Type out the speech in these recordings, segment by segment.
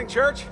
morning, church.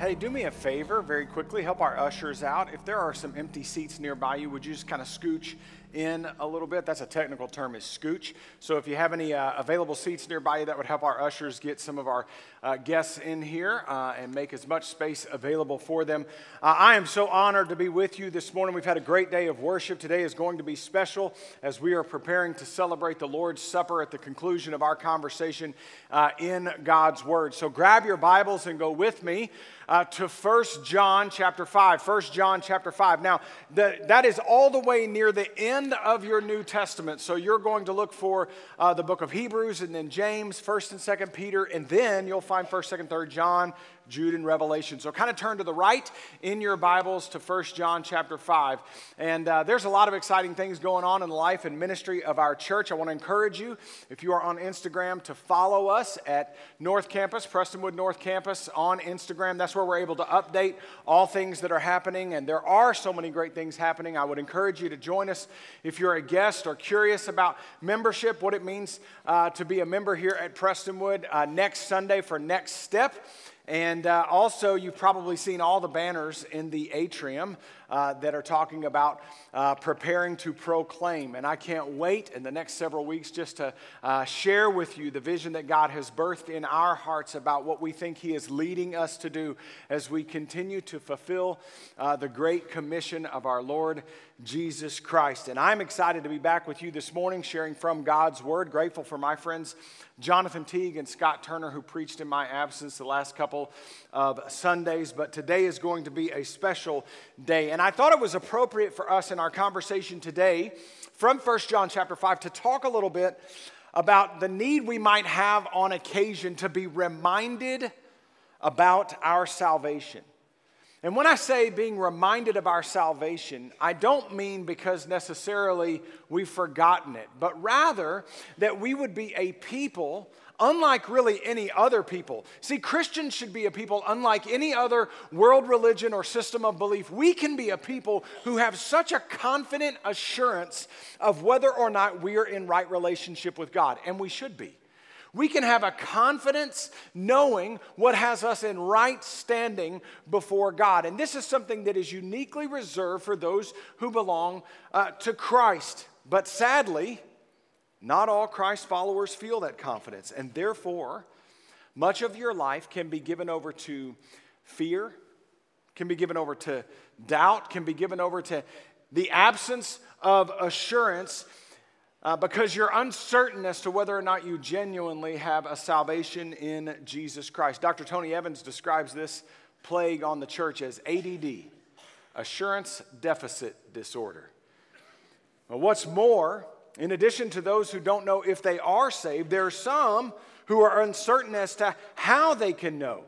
Hey, do me a favor very quickly. Help our ushers out. If there are some empty seats nearby you, would you just kind of scooch in a little bit? That's a technical term, is scooch. So if you have any uh, available seats nearby that would help our ushers get some of our uh, guests in here uh, and make as much space available for them. Uh, I am so honored to be with you this morning. We've had a great day of worship. Today is going to be special as we are preparing to celebrate the Lord's Supper at the conclusion of our conversation uh, in God's Word. So grab your Bibles and go with me uh, to 1 John chapter 5. 1 John chapter 5. Now, the, that is all the way near the end of your New Testament. So you're going to look for uh, the book of Hebrews and then James, 1st and 2nd Peter, and then you'll find 1st, 2nd, 3rd John, Jude, and Revelation. So kind of turn to the right in your Bibles to 1 John chapter 5. And uh, there's a lot of exciting things going on in the life and ministry of our church. I want to encourage you, if you are on Instagram, to follow us at North Campus, Prestonwood North Campus on Instagram. That's where we're able to update all things that are happening. And there are so many great things happening. I would encourage you to join us if you're a guest or curious about membership, what it means uh, to be a member here at Prestonwood uh, next Sunday for Next Step. And uh, also, you've probably seen all the banners in the atrium uh, that are talking about uh, preparing to proclaim. And I can't wait in the next several weeks just to uh, share with you the vision that God has birthed in our hearts about what we think He is leading us to do as we continue to fulfill uh, the great commission of our Lord Jesus Christ. And I'm excited to be back with you this morning, sharing from God's Word. Grateful for my friends Jonathan Teague and Scott Turner, who preached in my absence the last couple of Sundays. But today is going to be a special day. And I thought it was appropriate for us in our conversation today from 1 John chapter 5 to talk a little bit about the need we might have on occasion to be reminded about our salvation. And when I say being reminded of our salvation, I don't mean because necessarily we've forgotten it, but rather that we would be a people unlike really any other people. See, Christians should be a people unlike any other world religion or system of belief. We can be a people who have such a confident assurance of whether or not we are in right relationship with God, and we should be. We can have a confidence knowing what has us in right standing before God. And this is something that is uniquely reserved for those who belong uh, to Christ. But sadly, not all Christ followers feel that confidence. And therefore, much of your life can be given over to fear, can be given over to doubt, can be given over to the absence of assurance uh, because you're uncertain as to whether or not you genuinely have a salvation in Jesus Christ. Dr. Tony Evans describes this plague on the church as ADD, assurance deficit disorder. What's more, in addition to those who don't know if they are saved, there are some who are uncertain as to how they can know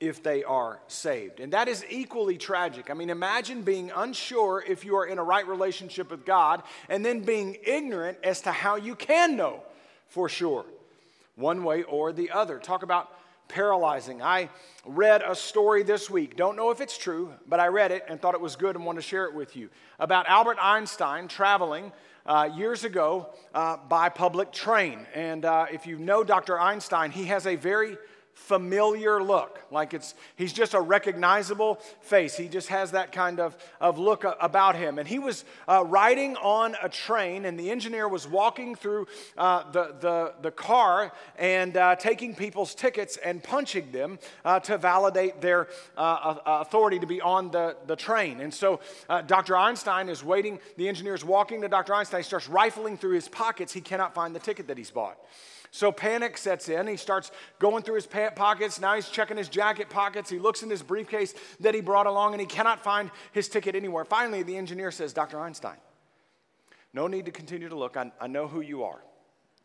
if they are saved. And that is equally tragic. I mean, imagine being unsure if you are in a right relationship with God and then being ignorant as to how you can know for sure, one way or the other. Talk about paralyzing. I read a story this week. Don't know if it's true, but I read it and thought it was good and want to share it with you about Albert Einstein traveling. Uh, years ago, uh, by public train. And uh, if you know Dr. Einstein, he has a very familiar look. Like it's, he's just a recognizable face. He just has that kind of, of look about him. And he was uh, riding on a train, and the engineer was walking through uh, the, the, the car and uh, taking people's tickets and punching them uh, to validate their uh, authority to be on the, the train. And so uh, Dr. Einstein is waiting. The engineer is walking to Dr. Einstein. He starts rifling through his pockets. He cannot find the ticket that he's bought. So panic sets in. He starts going through his pant pockets. Now he's checking his jacket pockets. He looks in his briefcase that he brought along and he cannot find his ticket anywhere. Finally, the engineer says, Dr. Einstein, no need to continue to look. I, I know who you are.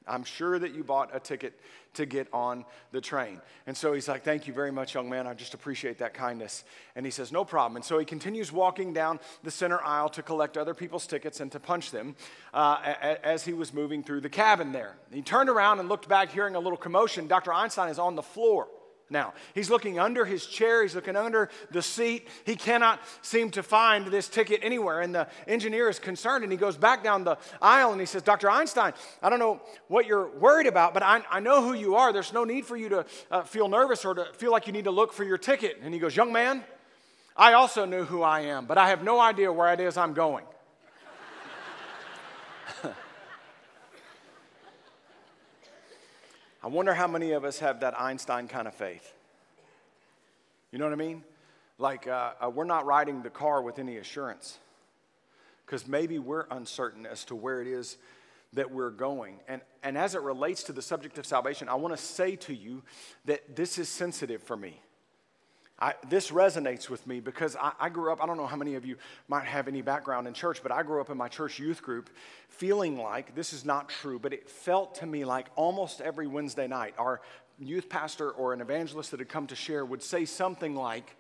I'm sure that you bought a ticket to get on the train. And so he's like, Thank you very much, young man. I just appreciate that kindness. And he says, No problem. And so he continues walking down the center aisle to collect other people's tickets and to punch them uh, as he was moving through the cabin there. He turned around and looked back, hearing a little commotion. Dr. Einstein is on the floor now. He's looking under his chair, he's looking under the seat. He cannot seem to find this ticket anywhere. And the engineer is concerned and he goes back down the aisle and he says, Dr. Einstein, I don't know what you're worried about, but I, I know who you are. There's no need for you to uh, feel nervous or to feel like you need to look for your ticket. And he goes, Young man, I also knew who I am, but I have no idea where it is I'm going. I wonder how many of us have that Einstein kind of faith. You know what I mean? Like, uh, uh, we're not riding the car with any assurance because maybe we're uncertain as to where it is that we're going. And, and as it relates to the subject of salvation, I want to say to you that this is sensitive for me. I, this resonates with me because I, I, grew up, I don't know how many of you might have any background in church, but I grew up in my church youth group feeling like this is not true, but it felt to me like almost every Wednesday night, our youth pastor or an evangelist that had come to share would say something like,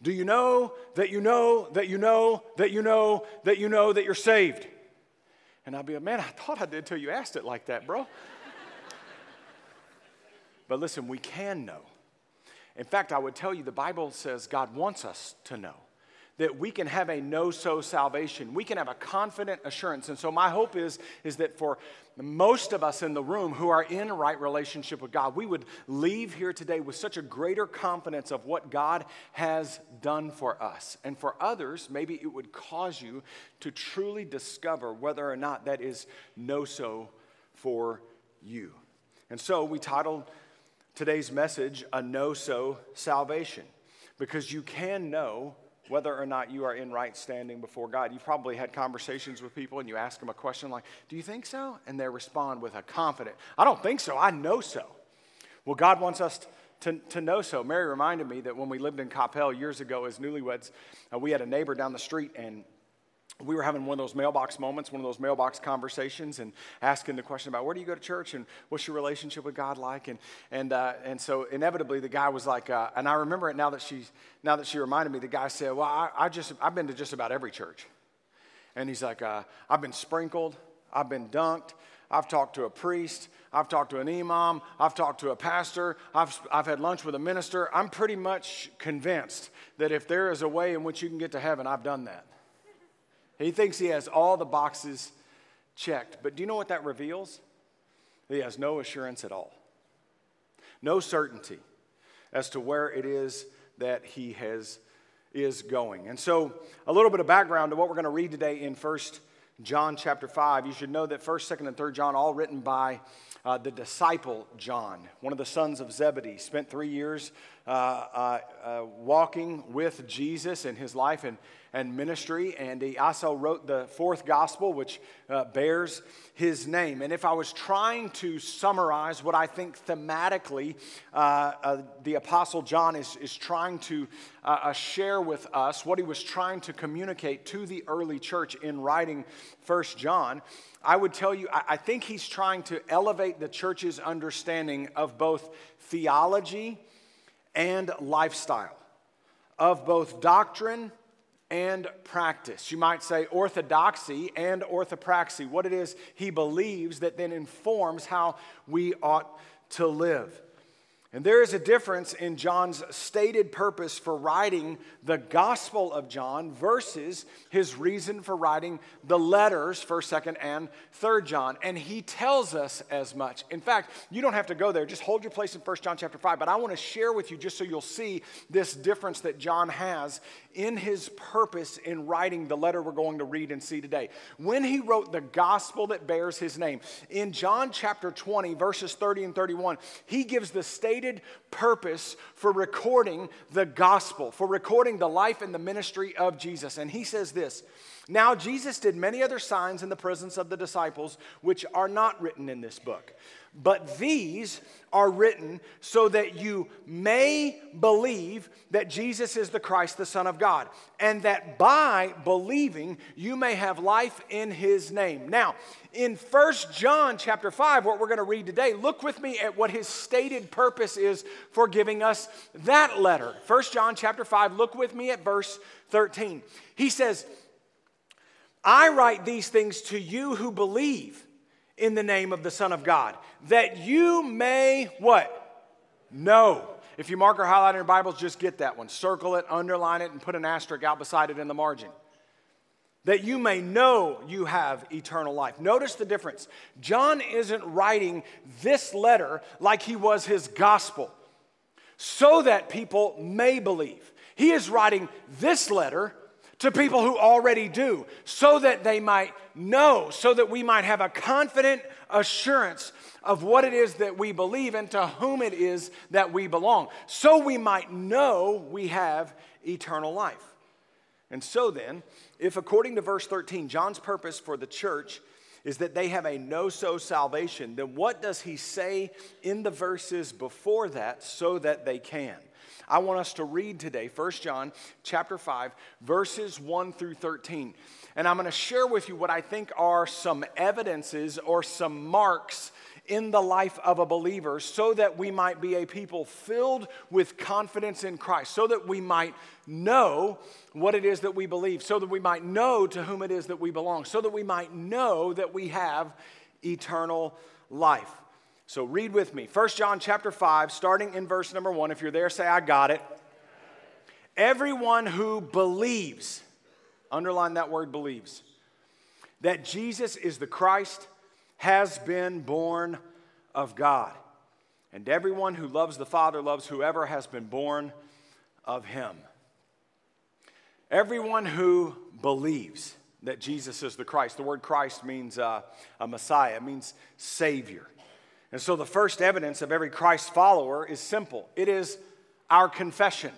Do you know that you know that you know that you know that you know that you're saved? And I'd be like, Man, I thought I did till you asked it like that, bro. but listen, we can know in fact, I would tell you the Bible says God wants us to know that we can have a know so salvation. We can have a confident assurance. And so, my hope is, is that for most of us in the room who are in right relationship with God, we would leave here today with such a greater confidence of what God has done for us. And for others, maybe it would cause you to truly discover whether or not that is know so for you. And so, we titled today's message a know so salvation because you can know whether or not you are in right standing before God. You've probably had conversations with people and you ask them a question like, Do you think so? And they respond with a confident, I don't think so, I know so. Well, God wants us to, to know so. Mary reminded me that when we lived in Coppell years ago as newlyweds, uh, we had a neighbor down the street and we were having one of those mailbox moments, one of those mailbox conversations, and asking the question about where do you go to church and what's your relationship with God like, and and uh, and so inevitably the guy was like, uh, and I remember it now that she now that she reminded me. The guy said, "Well, I, I just I've been to just about every church," and he's like, uh, "I've been sprinkled, I've been dunked, I've talked to a priest, I've talked to an imam, I've talked to a pastor, I've I've had lunch with a minister. I'm pretty much convinced that if there is a way in which you can get to heaven, I've done that." He thinks he has all the boxes checked. But do you know what that reveals? He has no assurance at all, no certainty as to where it is that he has is going. And so, a little bit of background to what we're going to read today in First John chapter 5. You should know that 1st, 2nd, and 3rd John, all written by uh, the disciple John, one of the sons of Zebedee, spent three years uh, uh, uh walking with Jesus in his life and and ministry. And he also wrote the fourth gospel, which uh, bears his name. And if I was trying to summarize what I think thematically uh, uh, the Apostle John is, is trying to uh, uh, share with us, what he was trying to communicate to the early church in writing First John, I would tell you, I, I think he's trying to elevate the church's understanding of both theology and lifestyle, of both doctrine and practice. You might say orthodoxy and orthopraxy, what it is he believes that then informs how we ought to live. And there is a difference in John's stated purpose for writing the Gospel of John versus his reason for writing the letters, 1st, 2nd, and 3rd John. And he tells us as much. In fact, you don't have to go there. Just hold your place in 1st John chapter 5. But I want to share with you just so you'll see this difference that John has in his purpose in writing the letter we're going to read and see today. When he wrote the Gospel that bears his name, in John chapter 20, verses 30 and 31, he gives the stated stated purpose for recording the gospel, for recording the life and the ministry of Jesus. And he says this Now, Jesus did many other signs in the presence of the disciples, which are not written in this book. But these are written so that you may believe that Jesus is the Christ, the Son of God, and that by believing you may have life in his name. Now, in First John chapter 5, what we're going to read today, look with me at what his stated purpose is for giving us that letter. First John chapter 5, look with me at verse 13. He says, I write these things to you who believe in the name of the Son of God, that you may what? Know. If you mark or highlight in your Bibles, just get that one. Circle it, underline it, and put an asterisk out beside it in the margin. That you may know you have eternal life. Notice the difference. John isn't writing this letter like he was his gospel, so that people may believe. He is writing this letter to people who already do, so that they might know, so that we might have a confident assurance of what it is that we believe and to whom it is that we belong, so we might know we have eternal life. And so then, if according to verse 13, John's purpose for the church is that they have a know so salvation, then what does he say in the verses before that so that they can? I want us to read today 1 John chapter 5 verses 1 through 13. And I'm going to share with you what I think are some evidences or some marks in the life of a believer so that we might be a people filled with confidence in Christ, so that we might know what it is that we believe, so that we might know to whom it is that we belong, so that we might know that we have eternal life. So read with me. 1 John chapter 5 starting in verse number 1. If you're there say I got it. Everyone who believes, underline that word believes, that Jesus is the Christ has been born of God. And everyone who loves the Father loves whoever has been born of him. Everyone who believes that Jesus is the Christ, the word Christ means uh, a Messiah, it means Savior. And so the first evidence of every Christ follower is simple it is our confession.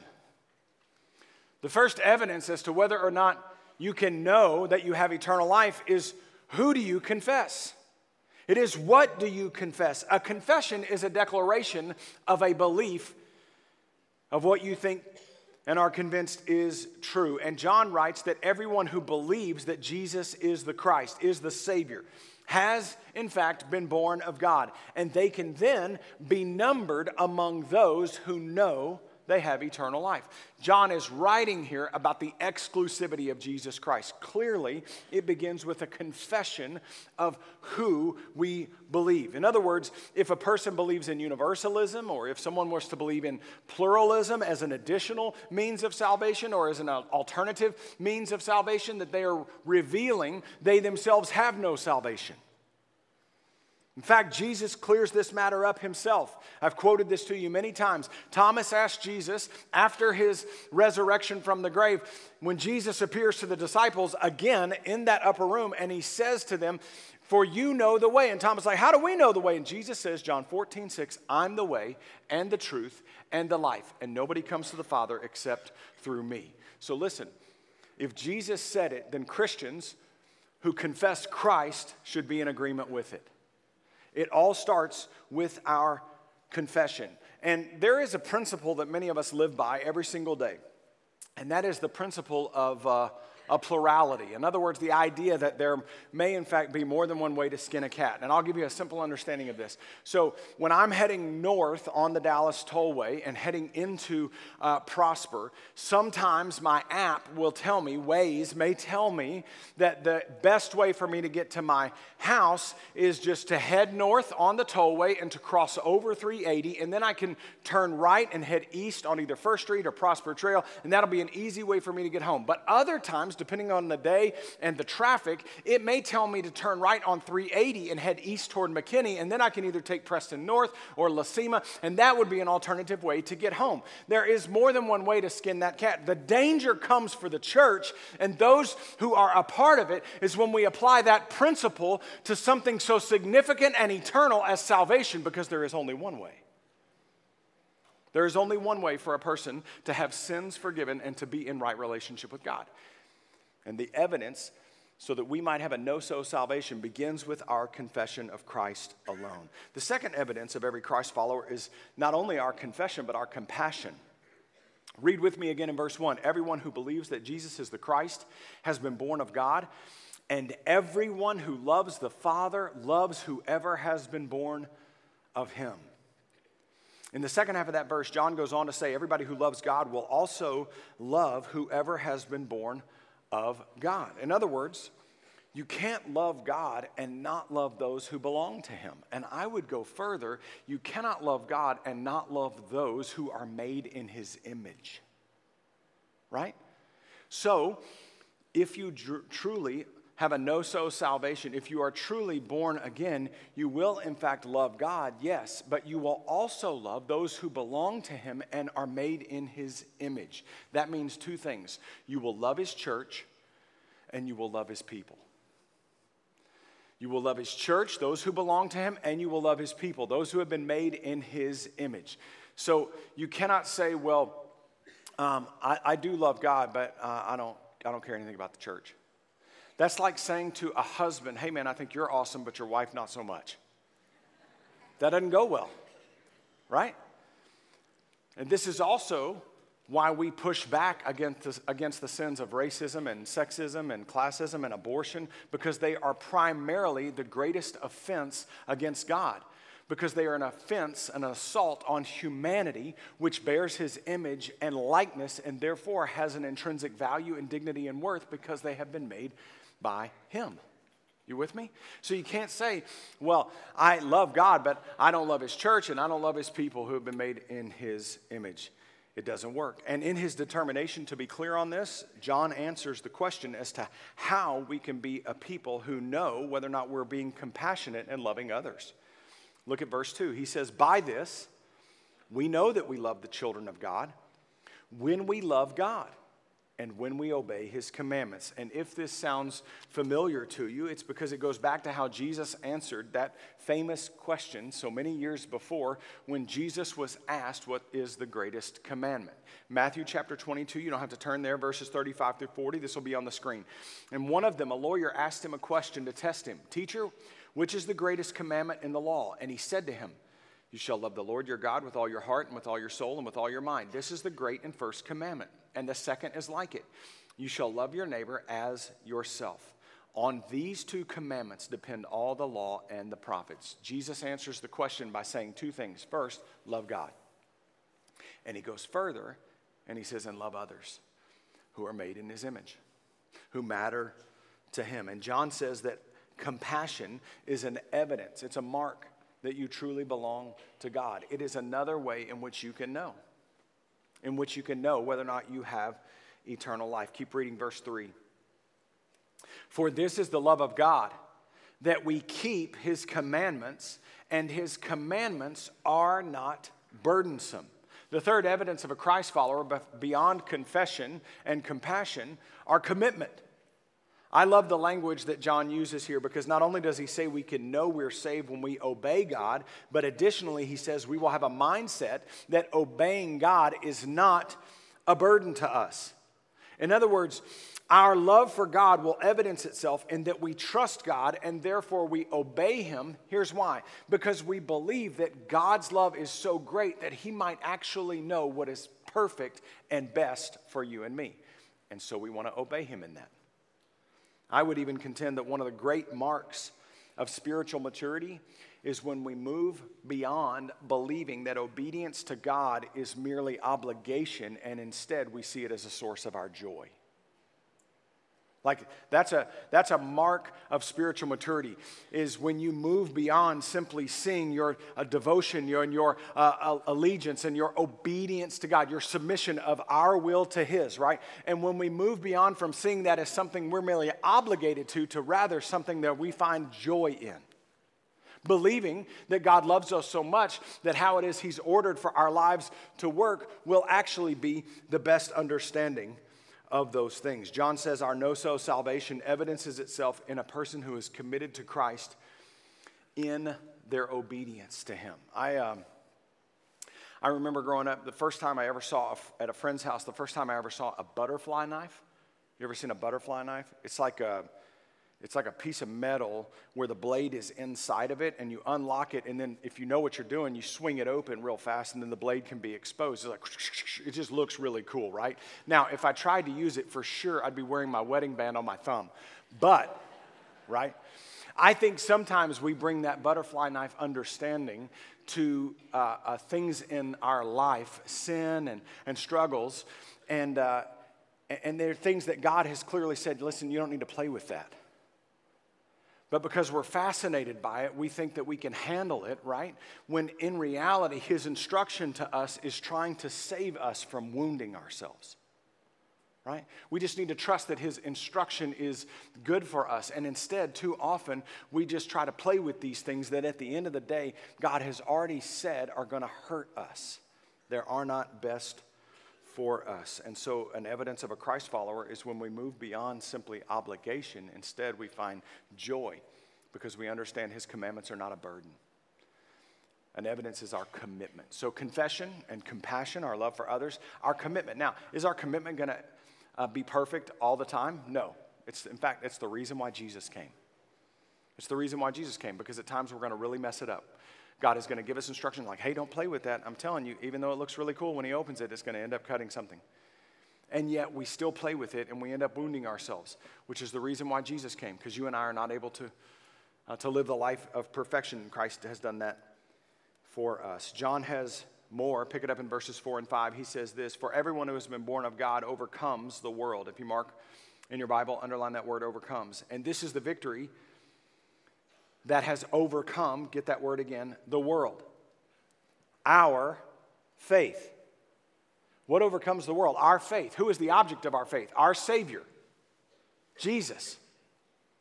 The first evidence as to whether or not you can know that you have eternal life is who do you confess? It is what do you confess? A confession is a declaration of a belief of what you think and are convinced is true. And John writes that everyone who believes that Jesus is the Christ, is the Savior, has in fact been born of God. And they can then be numbered among those who know they have eternal life. John is writing here about the exclusivity of Jesus Christ. Clearly, it begins with a confession of who we believe. In other words, if a person believes in universalism, or if someone was to believe in pluralism as an additional means of salvation or as an alternative means of salvation, that they are revealing they themselves have no salvation. In fact, Jesus clears this matter up himself. I've quoted this to you many times. Thomas asked Jesus after his resurrection from the grave, when Jesus appears to the disciples again in that upper room, and he says to them, For you know the way. And Thomas like, How do we know the way? And Jesus says, John 14, 6, I'm the way and the truth and the life, and nobody comes to the Father except through me. So listen, if Jesus said it, then Christians who confess Christ should be in agreement with it. It all starts with our confession. And there is a principle that many of us live by every single day, and that is the principle of uh, a plurality. In other words, the idea that there may, in fact, be more than one way to skin a cat. And I'll give you a simple understanding of this. So, when I'm heading north on the Dallas Tollway and heading into uh, Prosper, sometimes my app will tell me, Waze may tell me, that the best way for me to get to my house is just to head north on the tollway and to cross over 380, and then I can turn right and head east on either First Street or Prosper Trail, and that'll be an easy way for me to get home. But other times, depending on the day and the traffic, it may tell me to turn right on 380 and head east toward McKinney, and then I can either take Preston North or La Cima, and that would be an alternative way to get home. There is more than one way to skin that cat. The danger comes for the church and those who are a part of it is when we apply that principle to something so significant and eternal as salvation, because there is only one way. There is only one way for a person to have sins forgiven and to be in right relationship with God. And the evidence, so that we might have a know so salvation, begins with our confession of Christ alone. The second evidence of every Christ follower is not only our confession, but our compassion. Read with me again in verse 1 Everyone who believes that Jesus is the Christ has been born of God, and everyone who loves the Father loves whoever has been born of him. In the second half of that verse, John goes on to say, Everybody who loves God will also love whoever has been born of God. In other words, You can't love God and not love those who belong to Him. And I would go further you cannot love God and not love those who are made in His image. Right? So, if you dr- truly have a know so salvation, if you are truly born again, you will in fact love God, yes, but you will also love those who belong to Him and are made in His image. That means two things you will love His church and you will love His people. You will love his church, those who belong to him, and you will love his people, those who have been made in his image. So you cannot say, well, um, I, I, do love God, but uh, I, don't, I don't care anything about the church. That's like saying to a husband, hey man, I think you're awesome, but your wife not so much. That doesn't go well, right? And this is also why we push back against the, against the sins of racism and sexism and classism and abortion, because they are primarily the greatest offense against God. Because they are an offense, an assault on humanity, which bears his image and likeness, and therefore has an intrinsic value and dignity and worth because they have been made by him. You with me? So you can't say, well, I love God, but I don't love his church and I don't love his people who have been made in his image it doesn't work. And in his determination to be clear on this, John answers the question as to how we can be a people who know whether or not we're being compassionate and loving others. Look at verse 2. He says, By this, we know that we love the children of God when we love God and when we obey his commandments. And if this sounds familiar to you, it's because it goes back to how Jesus answered that famous question so many years before when Jesus was asked, What is the greatest commandment? Matthew chapter 22, you don't have to turn there, verses 35 through 40. This will be on the screen. And one of them, a lawyer asked him a question to test him Teacher, which is the greatest commandment in the law? And he said to him, You shall love the Lord your God with all your heart and with all your soul and with all your mind. This is the great and first commandment and the second is like it you shall love your neighbor as yourself. On these two commandments depend all the law and the prophets. Jesus answers the question by saying two things. First, love God. And he goes further and he says, and love others who are made in his image, who matter to him. And John says that compassion is an evidence, it's a mark that you truly belong to God. It is another way in which you can know in which you can know whether or not you have eternal life. Keep reading verse 3. For this is the love of God, that we keep his commandments, and his commandments are not burdensome. The third evidence of a Christ follower, beyond confession and compassion, are commitment. I love the language that John uses here because not only does he say we can know we're saved when we obey God, but additionally, he says we will have a mindset that obeying God is not a burden to us. In other words, our love for God will evidence itself in that we trust God and therefore we obey Him. Here's why because we believe that God's love is so great that He might actually know what is perfect and best for you and me. And so we want to obey Him in that. I would even contend that one of the great marks of spiritual maturity is when we move beyond believing that obedience to God is merely obligation and instead we see it as a source of our joy. Like that's a that's a mark of spiritual maturity is when you move beyond simply seeing your uh, devotion, your and your uh, allegiance and your obedience to God, your submission of our will to His, right? And when we move beyond from seeing that as something we're merely obligated to, to rather something that we find joy in believing that God loves us so much that how it is He's ordered for our lives to work will actually be the best understanding of those things. John says our know so salvation evidences itself in a person who is committed to Christ in their obedience to Him. I, um, I remember growing up, the first time I ever saw at a friend's house, the first time I ever saw a butterfly knife. You ever seen a butterfly knife? It's like a it's like a piece of metal where the blade is inside of it, and you unlock it, and then if you know what you're doing, you swing it open real fast, and then the blade can be exposed. It's like it just looks really cool, right? Now, if I tried to use it for sure, I'd be wearing my wedding band on my thumb. But, right? I think sometimes we bring that butterfly knife understanding to uh, uh, things in our life, sin and, and struggles, and, uh, and there are things that God has clearly said, listen, you don't need to play with that But because we're fascinated by it, we think that we can handle it, right? When in reality, his instruction to us is trying to save us from wounding ourselves right? We just need to trust that His instruction is good for us. And instead, too often, we just try to play with these things that at the end of the day, God has already said are going to hurt us. There are not best for us. And so, an evidence of a Christ follower is when we move beyond simply obligation. Instead, we find joy because we understand His commandments are not a burden. An evidence is our commitment. So, confession and compassion, our love for others, our commitment. Now, is our commitment going to uh, be perfect all the time? No. It's, in fact, it's the reason why Jesus came. It's the reason why Jesus came, because at times we're going to really mess it up. God is going to give us instruction like, hey, don't play with that. I'm telling you, even though it looks really cool when He opens it, it's going to end up cutting something. And yet we still play with it and we end up wounding ourselves, which is the reason why Jesus came, because you and I are not able to, uh, to live the life of perfection. Christ has done that for us. John has more. Pick it up in verses 4 and 5. He says this For everyone who has been born of God overcomes the world. If you mark in your Bible, underline that word overcomes. And this is the victory that has overcome, get that word again, the world. Our faith. What overcomes the world? Our faith. Who is the object of our faith? Our Savior, Jesus.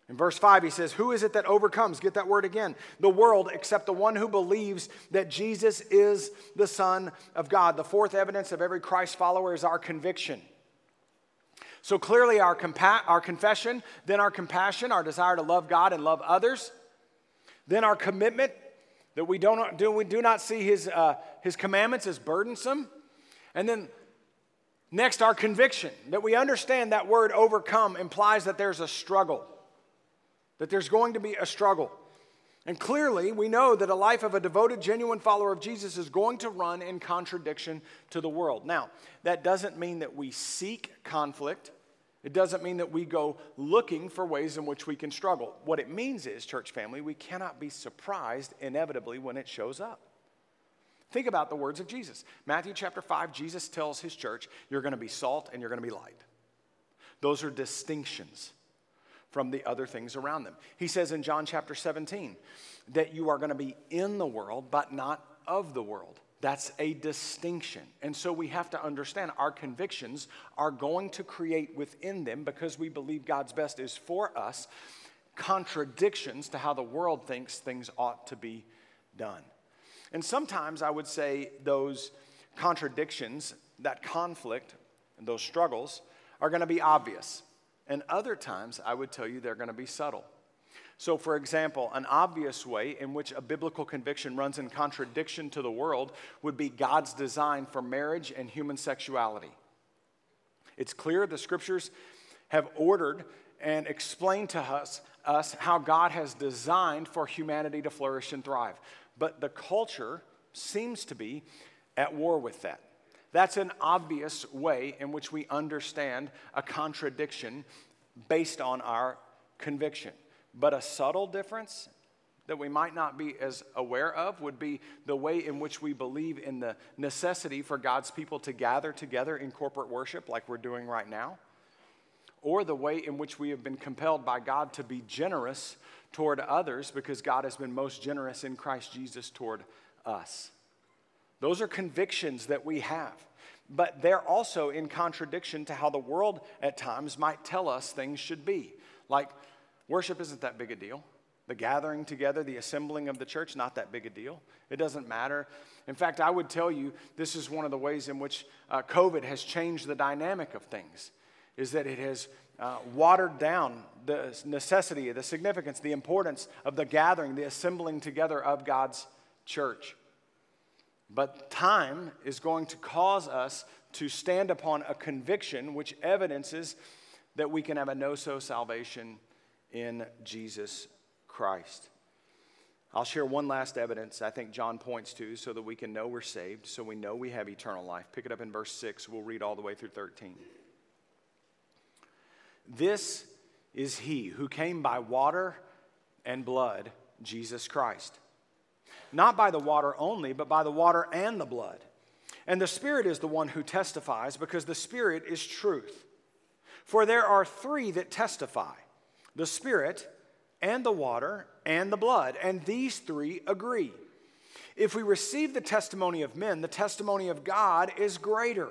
In verse 5, he says, Who is it that overcomes? Get that word again. The world, except the one who believes that Jesus is the Son of God. The fourth evidence of every Christ follower is our conviction. So clearly, our, compa- our confession, then our compassion, our desire to love God and love others, then our commitment that we, don't, do, we do not see his, uh, his commandments as burdensome, and then next, our conviction that we understand that word overcome implies that there's a struggle that there's going to be a struggle. And clearly, we know that a life of a devoted, genuine follower of Jesus is going to run in contradiction to the world. Now, that doesn't mean that we seek conflict. It doesn't mean that we go looking for ways in which we can struggle. What it means is, church family, we cannot be surprised inevitably when it shows up. Think about the words of Jesus. Matthew chapter 5, Jesus tells his church, You're going to be salt and you're going to be light. Those are distinctions from the other things around them. He says in John chapter 17 that you are going to be in the world, but not of the world. That's a distinction. And so we have to understand our convictions are going to create within them, because we believe God's best is for us, contradictions to how the world thinks things ought to be done. And sometimes I would say those contradictions, that conflict, and those struggles are going to be obvious. And other times, I would tell you they're going to be subtle. So, for example, an obvious way in which a biblical conviction runs in contradiction to the world would be God's design for marriage and human sexuality. It's clear the scriptures have ordered and explained to us, us how God has designed for humanity to flourish and thrive. But the culture seems to be at war with that. That's an obvious way in which we understand a contradiction based on our conviction. But a subtle difference that we might not be as aware of would be the way in which we believe in the necessity for God's people to gather together in corporate worship, like we're doing right now, or the way in which we have been compelled by God to be generous toward others because God has been most generous in Christ Jesus toward us. Those are convictions that we have. But they're also in contradiction to how the world at times might tell us things should be. Like, worship isn't that big a deal. The gathering together, the assembling of the church, not that big a deal. It doesn't matter. In fact, I would tell you this is one of the ways in which uh, COVID has changed the dynamic of things, is that it has uh, watered down the necessity, the significance, the importance of the gathering, the assembling together of God's church. But time is going to cause us to stand upon a conviction which evidences that we can have a know so salvation in Jesus Christ. I'll share one last evidence I think John points to so that we can know we're saved, so we know we have eternal life. Pick it up in verse 6. We'll read all the way through 13. This is he who came by water and blood, Jesus Christ not by the water only, but by the water and the blood. And the Spirit is the one who testifies, because the Spirit is truth. For there are three that testify the Spirit, and the water and the blood, and these three agree. If we receive the testimony of men, the testimony of God is greater.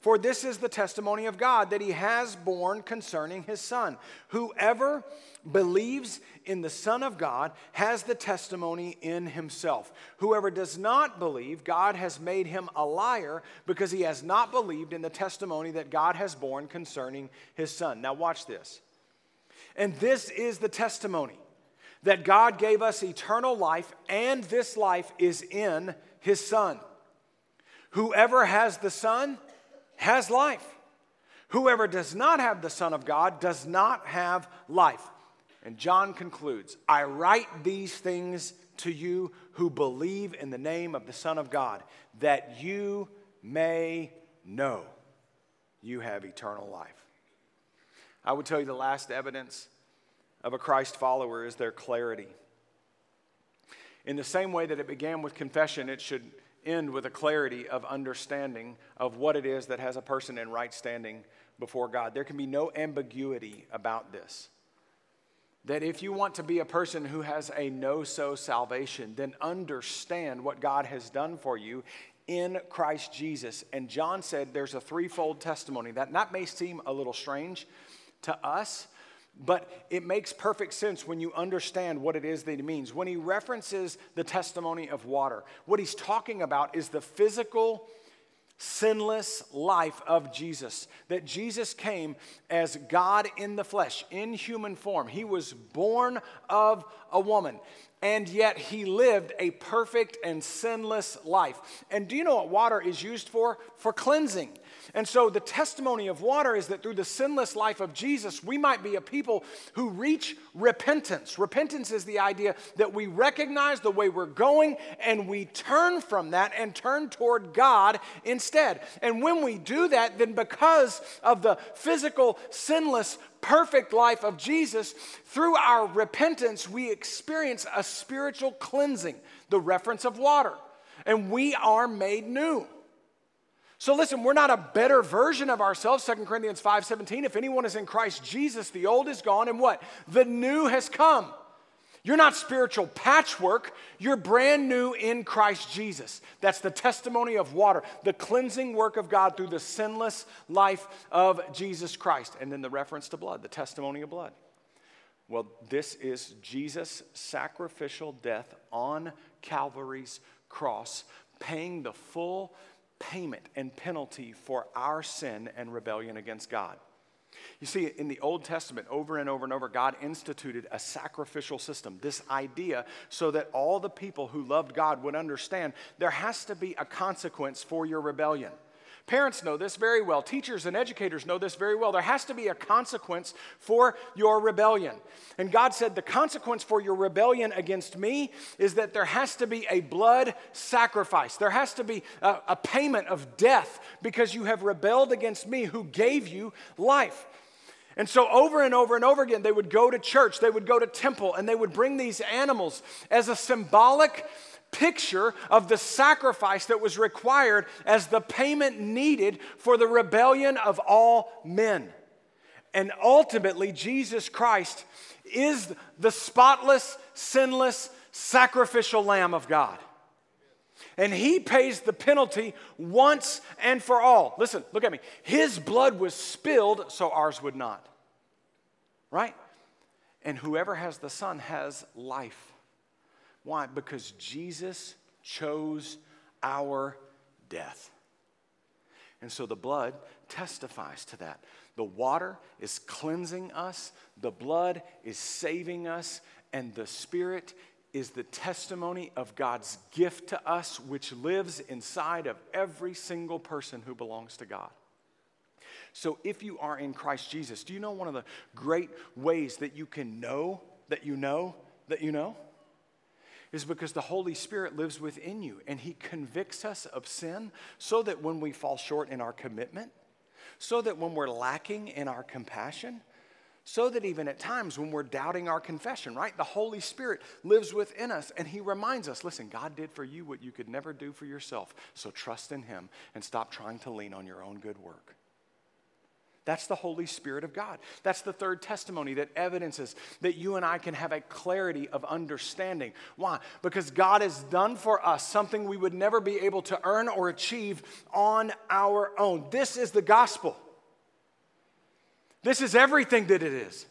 For this is the testimony of God that he has borne concerning his Son. Whoever believes in the Son of God has the testimony in himself. Whoever does not believe, God has made him a liar because he has not believed in the testimony that God has borne concerning his Son. Now, watch this. And this is the testimony that God gave us eternal life, and this life is in his Son. Whoever has the Son, has life. Whoever does not have the Son of God does not have life. And John concludes I write these things to you who believe in the name of the Son of God, that you may know you have eternal life. I would tell you the last evidence of a Christ follower is their clarity. In the same way that it began with confession, it should end with a clarity of understanding of what it is that has a person in right standing before God. There can be no ambiguity about this. That if you want to be a person who has a know so salvation, then understand what God has done for you in Christ Jesus. And John said there's a threefold testimony. That, that may seem a little strange to us, but it makes perfect sense when you understand what it is that he means. When he references the testimony of water, what he's talking about is the physical, sinless life of Jesus. That Jesus came as God in the flesh, in human form. He was born of a woman, and yet he lived a perfect and sinless life. And do you know what water is used for? For cleansing. And so the testimony of water is that through the sinless life of Jesus, we might be a people who reach repentance. Repentance is the idea that we recognize the way we're going and we turn from that and turn toward God instead. And when we do that, then because of the physical, sinless, perfect life of Jesus, through our repentance, we experience a spiritual cleansing, the reference of water. And we are made new. So listen, we're not a better version of ourselves. 2 Corinthians 5:17. If anyone is in Christ Jesus, the old is gone and what? The new has come. You're not spiritual patchwork. You're brand new in Christ Jesus. That's the testimony of water, the cleansing work of God through the sinless life of Jesus Christ. And then the reference to blood, the testimony of blood. Well, this is Jesus' sacrificial death on Calvary's cross, paying the full payment and penalty for our sin and rebellion against God. You see, in the Old Testament, over and over and over, God instituted a sacrificial system, this idea, so that all the people who loved God would understand there has to be a consequence for your rebellion. Parents know this very well. Teachers and educators know this very well. There has to be a consequence for your rebellion. And God said, The consequence for your rebellion against me is that there has to be a blood sacrifice. There has to be a, a payment of death because you have rebelled against me who gave you life. And so, over and over and over again, they would go to church, they would go to temple, and they would bring these animals as a symbolic picture of the sacrifice that was required as the payment needed for the rebellion of all men. And ultimately, Jesus Christ is the spotless, sinless, sacrificial Lamb of God. And he pays the penalty once and for all. Listen, look at me. His blood was spilled so ours would not. Right? And whoever has the Son has life. Why? Because Jesus chose our death. And so the blood testifies to that. The water is cleansing us, the blood is saving us, and the Spirit is the testimony of God's gift to us, which lives inside of every single person who belongs to God. So if you are in Christ Jesus, do you know one of the great ways that you can know that you know that you know? Is because the Holy Spirit lives within you and He convicts us of sin so that when we fall short in our commitment, so that when we're lacking in our compassion, so that even at times when we're doubting our confession, right? The Holy Spirit lives within us and He reminds us listen, God did for you what you could never do for yourself. So trust in Him and stop trying to lean on your own good work. That's the Holy Spirit of God. That's the third testimony that evidences that you and I can have a clarity of understanding. Why? Because God has done for us something we would never be able to earn or achieve on our own. This is the gospel. This is everything that it is.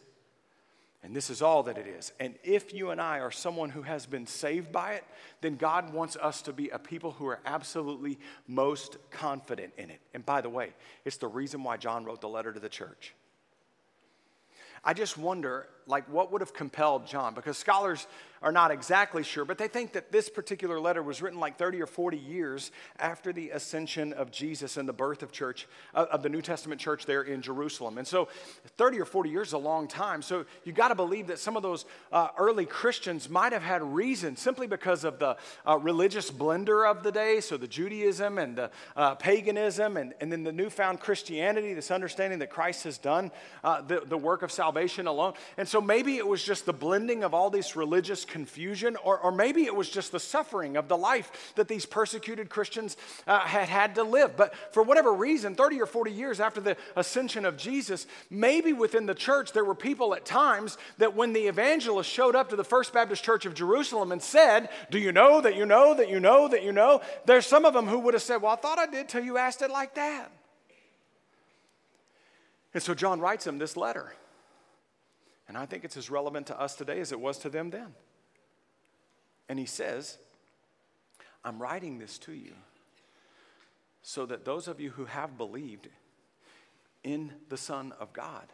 And this is all that it is. And if you and I are someone who has been saved by it, then God wants us to be a people who are absolutely most confident in it. And by the way, it's the reason why John wrote the letter to the church. I just wonder, like, what would have compelled John? Because scholars are not exactly sure, but they think that this particular letter was written like 30 or 40 years after the ascension of Jesus and the birth of church, uh, of the New Testament church there in Jerusalem. And so 30 or 40 years is a long time. So you got to believe that some of those uh, early Christians might have had reason simply because of the uh, religious blender of the day. So the Judaism and the uh, paganism and, and then the newfound Christianity, this understanding that Christ has done uh, the, the work of salvation alone. And so maybe it was just the blending of all this religious confusion, or, or maybe it was just the suffering of the life that these persecuted Christians uh, had had to live. But for whatever reason, 30 or 40 years after the ascension of Jesus, maybe within the church there were people at times that when the evangelist showed up to the First Baptist Church of Jerusalem and said, Do you know that you know that you know that you know? There's some of them who would have said, Well, I thought I did till you asked it like that. And so John writes him this letter. And I think it's as relevant to us today as it was to them then. And he says, I'm writing this to you so that those of you who have believed in the Son of God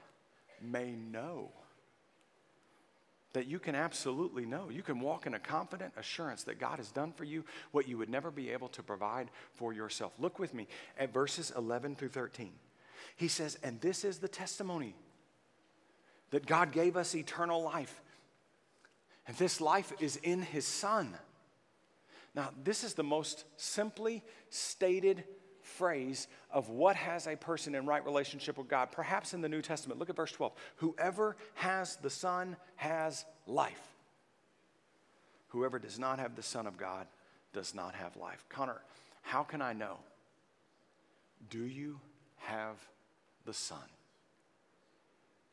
may know that you can absolutely know. You can walk in a confident assurance that God has done for you what you would never be able to provide for yourself. Look with me at verses 11 through 13. He says, And this is the testimony that God gave us eternal life. And this life is in his Son. Now, this is the most simply stated phrase of what has a person in right relationship with God, perhaps in the New Testament. Look at verse 12. Whoever has the Son has life. Whoever does not have the Son of God does not have life. Connor, how can I know? Do you have the Son?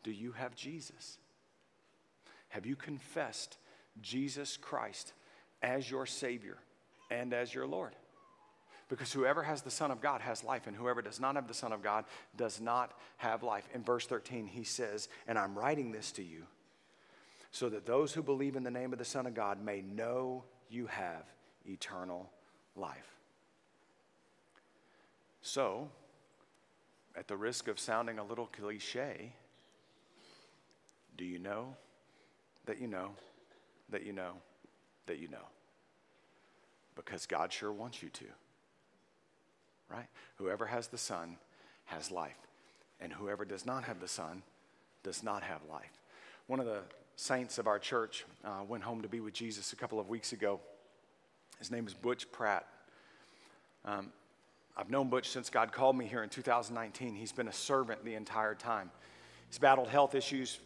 Do you have Jesus? Have you confessed Jesus Christ as your Savior and as your Lord? Because whoever has the Son of God has life, and whoever does not have the Son of God does not have life. In verse 13, he says, And I'm writing this to you so that those who believe in the name of the Son of God may know you have eternal life. So, at the risk of sounding a little cliche, do you know that you know that you know that you know? Because God sure wants you to. Right? Whoever has the Son has life, and whoever does not have the Son does not have life. One of the saints of our church uh, went home to be with Jesus a couple of weeks ago. His name is Butch Pratt. Um, I've known Butch since God called me here in 2019. He's been a servant the entire time. He's battled health issues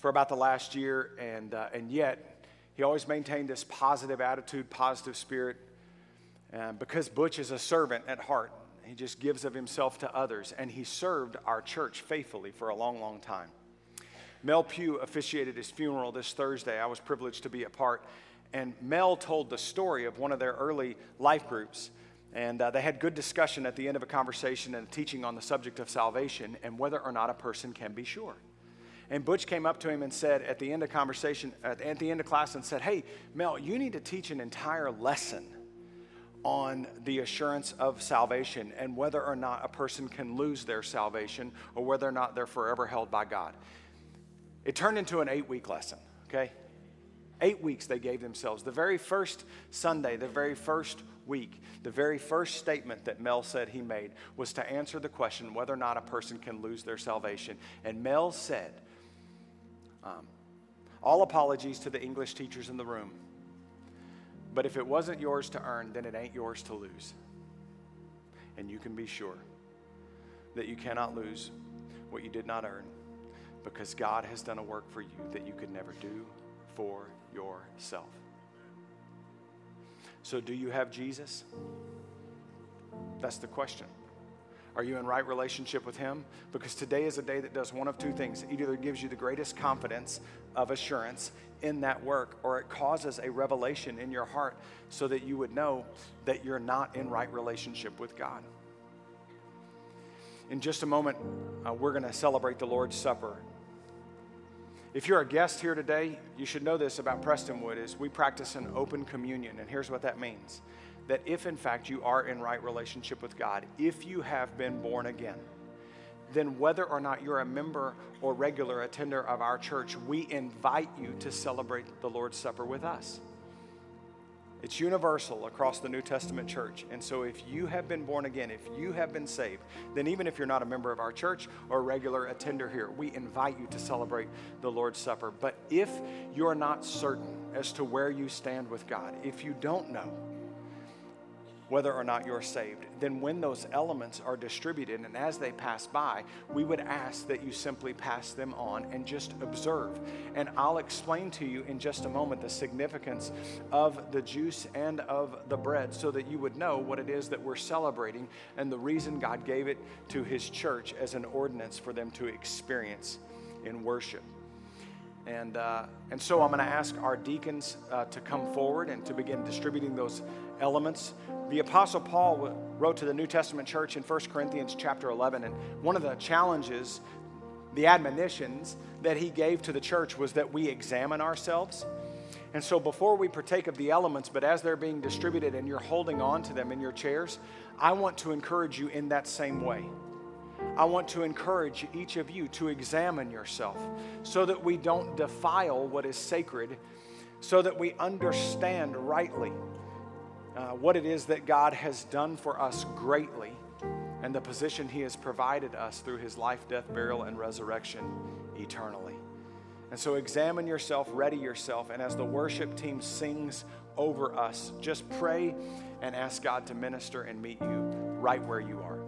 for about the last year, and, uh, and yet he always maintained this positive attitude, positive spirit. Because Butch is a servant at heart, he just gives of himself to others, and he served our church faithfully for a long, long time. Mel Pugh officiated his funeral this Thursday. I was privileged to be a part, and Mel told the story of one of their early life groups. And uh, they had good discussion at the end of a conversation and teaching on the subject of salvation and whether or not a person can be sure. And Butch came up to him and said at the end of conversation, at the end of class, and said, Hey, Mel, you need to teach an entire lesson on the assurance of salvation and whether or not a person can lose their salvation or whether or not they're forever held by God. It turned into an eight week lesson, okay? Eight weeks they gave themselves. The very first Sunday, the very first week, the very first statement that Mel said he made was to answer the question whether or not a person can lose their salvation. And Mel said, um, all apologies to the English teachers in the room. But if it wasn't yours to earn, then it ain't yours to lose. And you can be sure that you cannot lose what you did not earn because God has done a work for you that you could never do for yourself. So, do you have Jesus? That's the question. Are you in right relationship with Him? Because today is a day that does one of two things. It either gives you the greatest confidence of assurance in that work, or it causes a revelation in your heart so that you would know that you're not in right relationship with God. In just a moment, uh, we're going to celebrate the Lord's Supper. If you're a guest here today, you should know this about Prestonwood is we practice an open communion, and here's what that means that if in fact you are in right relationship with God, if you have been born again, then whether or not you're a member or regular attender of our church, we invite you to celebrate the Lord's Supper with us. It's universal across the New Testament church. And so, if you have been born again, if you have been saved, then even if you're not a member of our church or a regular attender here, we invite you to celebrate the Lord's Supper. But if you're not certain as to where you stand with God, if you don't know, whether or not you're saved. Then, when those elements are distributed and as they pass by, we would ask that you simply pass them on and just observe. And I'll explain to you in just a moment the significance of the juice and of the bread so that you would know what it is that we're celebrating and the reason God gave it to His church as an ordinance for them to experience in worship. And, uh, and so I'm going to ask our deacons uh, to come forward and to begin distributing those elements. The Apostle Paul wrote to the New Testament church in 1 Corinthians chapter 11, and one of the challenges, the admonitions that he gave to the church was that we examine ourselves. And so before we partake of the elements, but as they're being distributed and you're holding on to them in your chairs, I want to encourage you in that same way. I want to encourage each of you to examine yourself so that we don't defile what is sacred, so that we understand rightly uh, what it is that God has done for us greatly and the position He has provided us through His life, death, burial, and resurrection eternally. And so examine yourself, ready yourself, and as the worship team sings over us, just pray and ask God to minister and meet you right where you are.